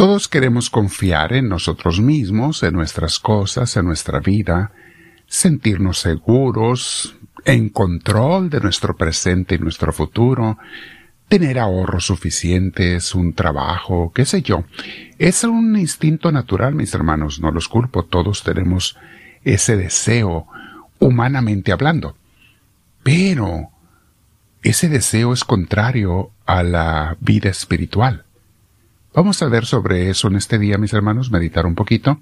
Todos queremos confiar en nosotros mismos, en nuestras cosas, en nuestra vida, sentirnos seguros, en control de nuestro presente y nuestro futuro, tener ahorros suficientes, un trabajo, qué sé yo. Es un instinto natural, mis hermanos, no los culpo, todos tenemos ese deseo, humanamente hablando. Pero ese deseo es contrario a la vida espiritual. Vamos a ver sobre eso en este día, mis hermanos, meditar un poquito.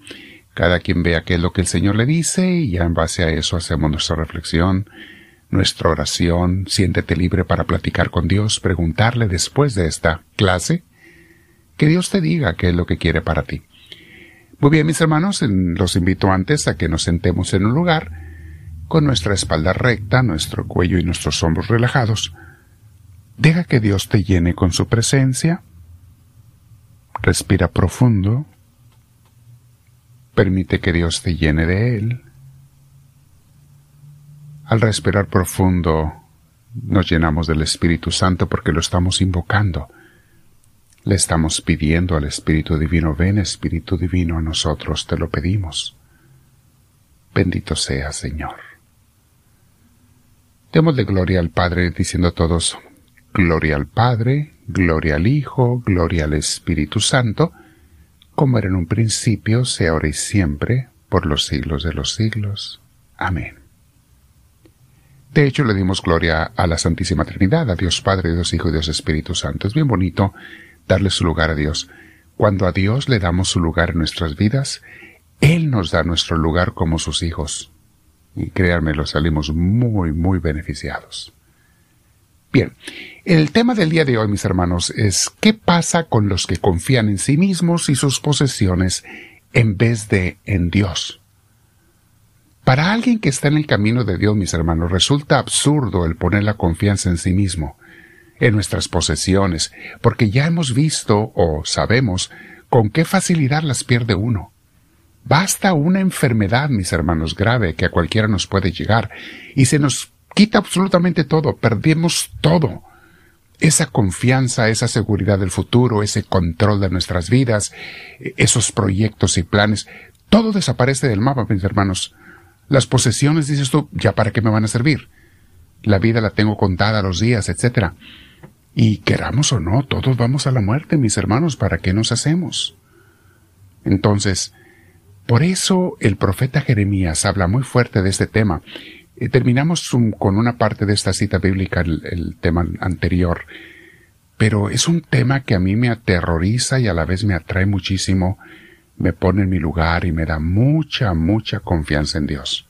Cada quien vea qué es lo que el Señor le dice y ya en base a eso hacemos nuestra reflexión, nuestra oración. Siéntete libre para platicar con Dios, preguntarle después de esta clase. Que Dios te diga qué es lo que quiere para ti. Muy bien, mis hermanos, los invito antes a que nos sentemos en un lugar con nuestra espalda recta, nuestro cuello y nuestros hombros relajados. Deja que Dios te llene con su presencia Respira profundo. Permite que Dios te llene de Él. Al respirar profundo, nos llenamos del Espíritu Santo porque lo estamos invocando. Le estamos pidiendo al Espíritu Divino, ven Espíritu Divino a nosotros, te lo pedimos. Bendito sea, Señor. Démosle gloria al Padre diciendo a todos, Gloria al Padre, gloria al Hijo, gloria al Espíritu Santo, como era en un principio, sea ahora y siempre, por los siglos de los siglos. Amén. De hecho, le dimos gloria a la Santísima Trinidad, a Dios Padre, Dios Hijo y Dios Espíritu Santo. Es bien bonito darle su lugar a Dios. Cuando a Dios le damos su lugar en nuestras vidas, Él nos da nuestro lugar como sus hijos. Y créanme, lo salimos muy, muy beneficiados. Bien, el tema del día de hoy, mis hermanos, es ¿qué pasa con los que confían en sí mismos y sus posesiones en vez de en Dios? Para alguien que está en el camino de Dios, mis hermanos, resulta absurdo el poner la confianza en sí mismo, en nuestras posesiones, porque ya hemos visto o sabemos con qué facilidad las pierde uno. Basta una enfermedad, mis hermanos, grave que a cualquiera nos puede llegar, y se nos quita absolutamente todo, perdemos todo. Esa confianza, esa seguridad del futuro, ese control de nuestras vidas, esos proyectos y planes, todo desaparece del mapa, mis hermanos. Las posesiones, dices tú, ya para qué me van a servir. La vida la tengo contada los días, etc. Y queramos o no, todos vamos a la muerte, mis hermanos, ¿para qué nos hacemos? Entonces, por eso el profeta Jeremías habla muy fuerte de este tema eh, terminamos con una parte de esta cita bíblica, el, tema anterior, pero es un tema que a mí me aterroriza y a la vez me atrae muchísimo, me pone en mi lugar y me da mucha, mucha confianza en Dios.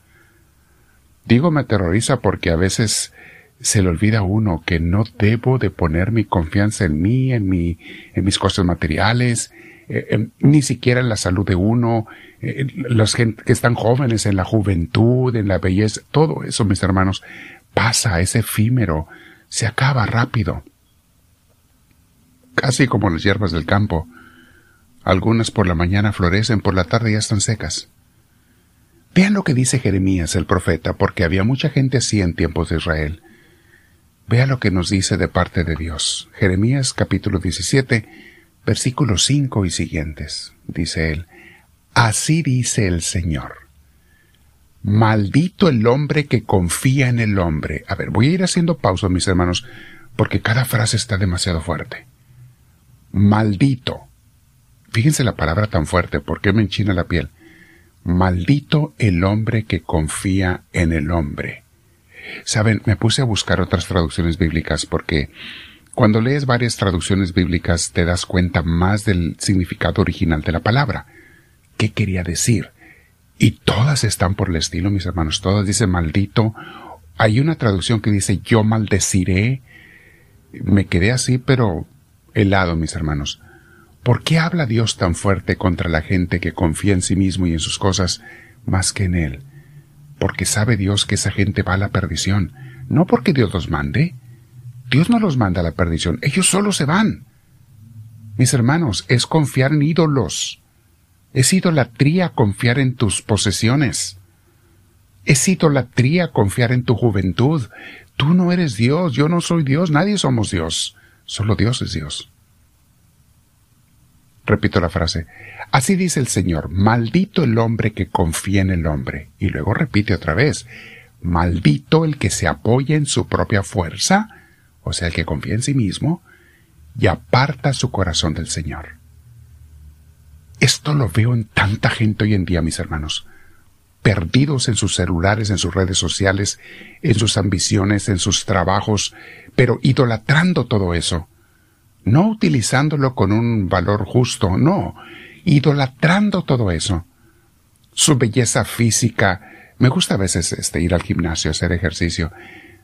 Digo me aterroriza porque a veces se le olvida a uno que no debo de poner mi confianza en mí, en mi, en mis cosas materiales, eh, ni siquiera en la salud de uno, eh, los que están jóvenes en la juventud, en la belleza, todo eso, mis hermanos, pasa, es efímero, se acaba rápido. Casi como las hierbas del campo. Algunas por la mañana florecen, por la tarde ya están secas. Vean lo que dice Jeremías el profeta, porque había mucha gente así en tiempos de Israel. Vea lo que nos dice de parte de Dios. Jeremías capítulo 17, versículos 5 y siguientes. Dice él, Así dice el Señor. Maldito el hombre que confía en el hombre. A ver, voy a ir haciendo pausa, mis hermanos, porque cada frase está demasiado fuerte. Maldito. Fíjense la palabra tan fuerte, ¿por qué me enchina la piel? Maldito el hombre que confía en el hombre. Saben, me puse a buscar otras traducciones bíblicas porque cuando lees varias traducciones bíblicas te das cuenta más del significado original de la palabra qué quería decir. Y todas están por el estilo, mis hermanos. Todas dicen maldito. Hay una traducción que dice yo maldeciré. Me quedé así, pero helado, mis hermanos. ¿Por qué habla Dios tan fuerte contra la gente que confía en sí mismo y en sus cosas más que en Él? Porque sabe Dios que esa gente va a la perdición. No porque Dios los mande. Dios no los manda a la perdición. Ellos solo se van. Mis hermanos, es confiar en ídolos. Es idolatría confiar en tus posesiones. Es idolatría confiar en tu juventud. Tú no eres Dios, yo no soy Dios, nadie somos Dios. Solo Dios es Dios. Repito la frase. Así dice el Señor, maldito el hombre que confía en el hombre. Y luego repite otra vez, maldito el que se apoya en su propia fuerza, o sea, el que confía en sí mismo, y aparta su corazón del Señor. Esto lo veo en tanta gente hoy en día, mis hermanos, perdidos en sus celulares, en sus redes sociales, en sus ambiciones, en sus trabajos, pero idolatrando todo eso, no utilizándolo con un valor justo, no, idolatrando todo eso. Su belleza física, me gusta a veces este, ir al gimnasio, hacer ejercicio,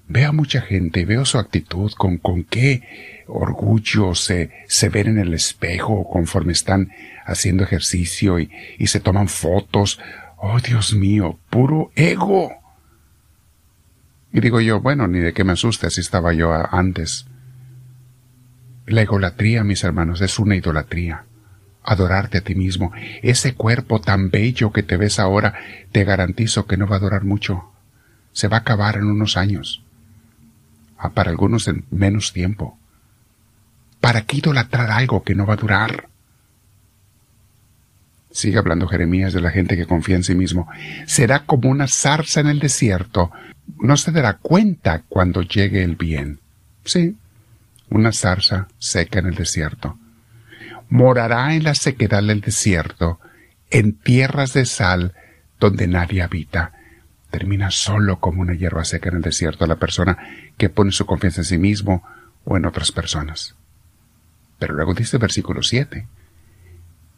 veo a mucha gente, veo su actitud, con, con qué orgullo se, se ven en el espejo conforme están haciendo ejercicio y, y se toman fotos. Oh, Dios mío, puro ego. Y digo yo, bueno, ni de qué me asuste, así estaba yo antes. La egolatría, mis hermanos, es una idolatría. Adorarte a ti mismo. Ese cuerpo tan bello que te ves ahora, te garantizo que no va a durar mucho. Se va a acabar en unos años. Para algunos en menos tiempo. ¿Para qué idolatrar algo que no va a durar? Sigue hablando Jeremías de la gente que confía en sí mismo. Será como una zarza en el desierto. No se dará cuenta cuando llegue el bien. Sí, una zarza seca en el desierto. Morará en la sequedad del desierto, en tierras de sal donde nadie habita. Termina solo como una hierba seca en el desierto la persona que pone su confianza en sí mismo o en otras personas. Pero luego dice el versículo 7.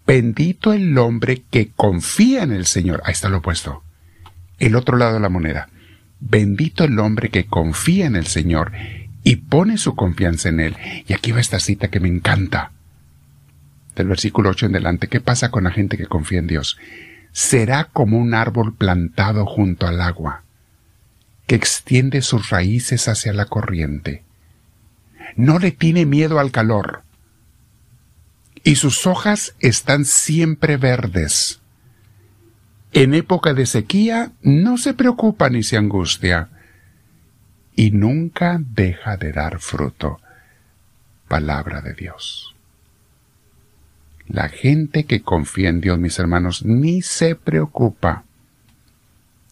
Bendito el hombre que confía en el Señor. Ahí está lo opuesto. El otro lado de la moneda. Bendito el hombre que confía en el Señor y pone su confianza en Él. Y aquí va esta cita que me encanta. Del versículo 8 en delante. ¿Qué pasa con la gente que confía en Dios? Será como un árbol plantado junto al agua, que extiende sus raíces hacia la corriente. No le tiene miedo al calor y sus hojas están siempre verdes. En época de sequía no se preocupa ni se angustia, y nunca deja de dar fruto. Palabra de Dios. La gente que confía en Dios, mis hermanos, ni se preocupa.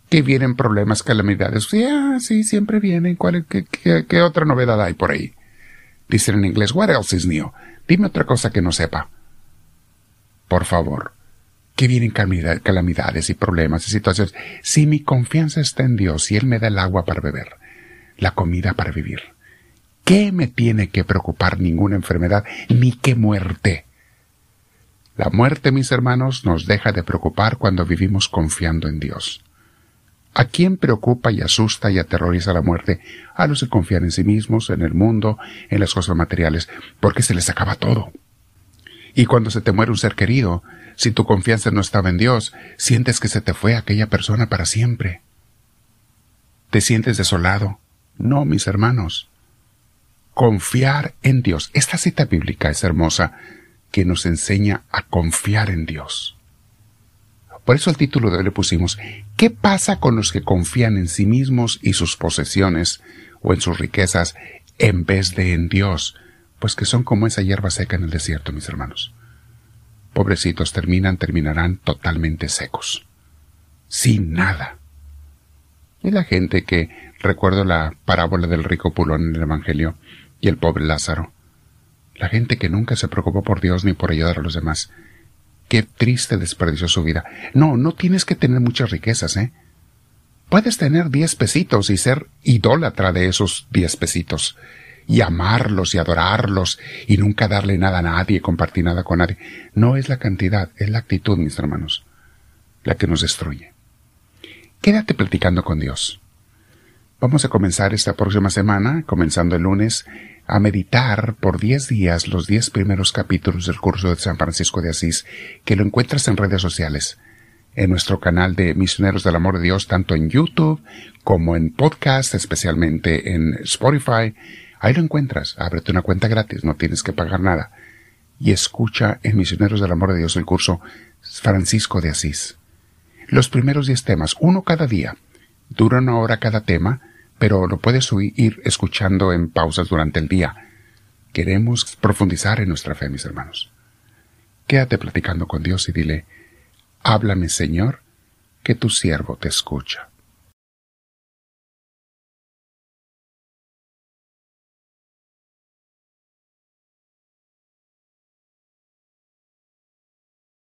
Que vienen problemas, calamidades. Sí, ah, sí, siempre vienen. ¿Cuál, qué, qué, otra novedad hay por ahí? Dicen en inglés, what else is new? Dime otra cosa que no sepa. Por favor. Que vienen calamidades y problemas y situaciones. Si mi confianza está en Dios y Él me da el agua para beber, la comida para vivir, ¿qué me tiene que preocupar ninguna enfermedad ni qué muerte? La muerte, mis hermanos, nos deja de preocupar cuando vivimos confiando en Dios. ¿A quién preocupa y asusta y aterroriza la muerte? A los que confían en sí mismos, en el mundo, en las cosas materiales, porque se les acaba todo. Y cuando se te muere un ser querido, si tu confianza no estaba en Dios, sientes que se te fue aquella persona para siempre. Te sientes desolado. No, mis hermanos. Confiar en Dios. Esta cita bíblica es hermosa, que nos enseña a confiar en Dios. Por eso el título de hoy le pusimos ¿Qué pasa con los que confían en sí mismos y sus posesiones o en sus riquezas en vez de en Dios? Pues que son como esa hierba seca en el desierto, mis hermanos. Pobrecitos terminan, terminarán totalmente secos, sin nada. Y la gente que, recuerdo la parábola del rico pulón en el Evangelio y el pobre Lázaro, la gente que nunca se preocupó por Dios ni por ayudar a los demás, Qué triste desperdició su vida. No, no tienes que tener muchas riquezas, ¿eh? Puedes tener diez pesitos y ser idólatra de esos diez pesitos, y amarlos y adorarlos, y nunca darle nada a nadie, compartir nada con nadie. No es la cantidad, es la actitud, mis hermanos, la que nos destruye. Quédate platicando con Dios. Vamos a comenzar esta próxima semana, comenzando el lunes, a meditar por diez días los diez primeros capítulos del curso de San Francisco de Asís, que lo encuentras en redes sociales, en nuestro canal de Misioneros del Amor de Dios, tanto en YouTube como en podcast, especialmente en Spotify. Ahí lo encuentras. Ábrete una cuenta gratis, no tienes que pagar nada. Y escucha en Misioneros del Amor de Dios el curso Francisco de Asís. Los primeros diez temas, uno cada día. Dura una hora cada tema, pero lo puedes ir escuchando en pausas durante el día. Queremos profundizar en nuestra fe, mis hermanos. Quédate platicando con Dios y dile, háblame Señor, que tu siervo te escucha.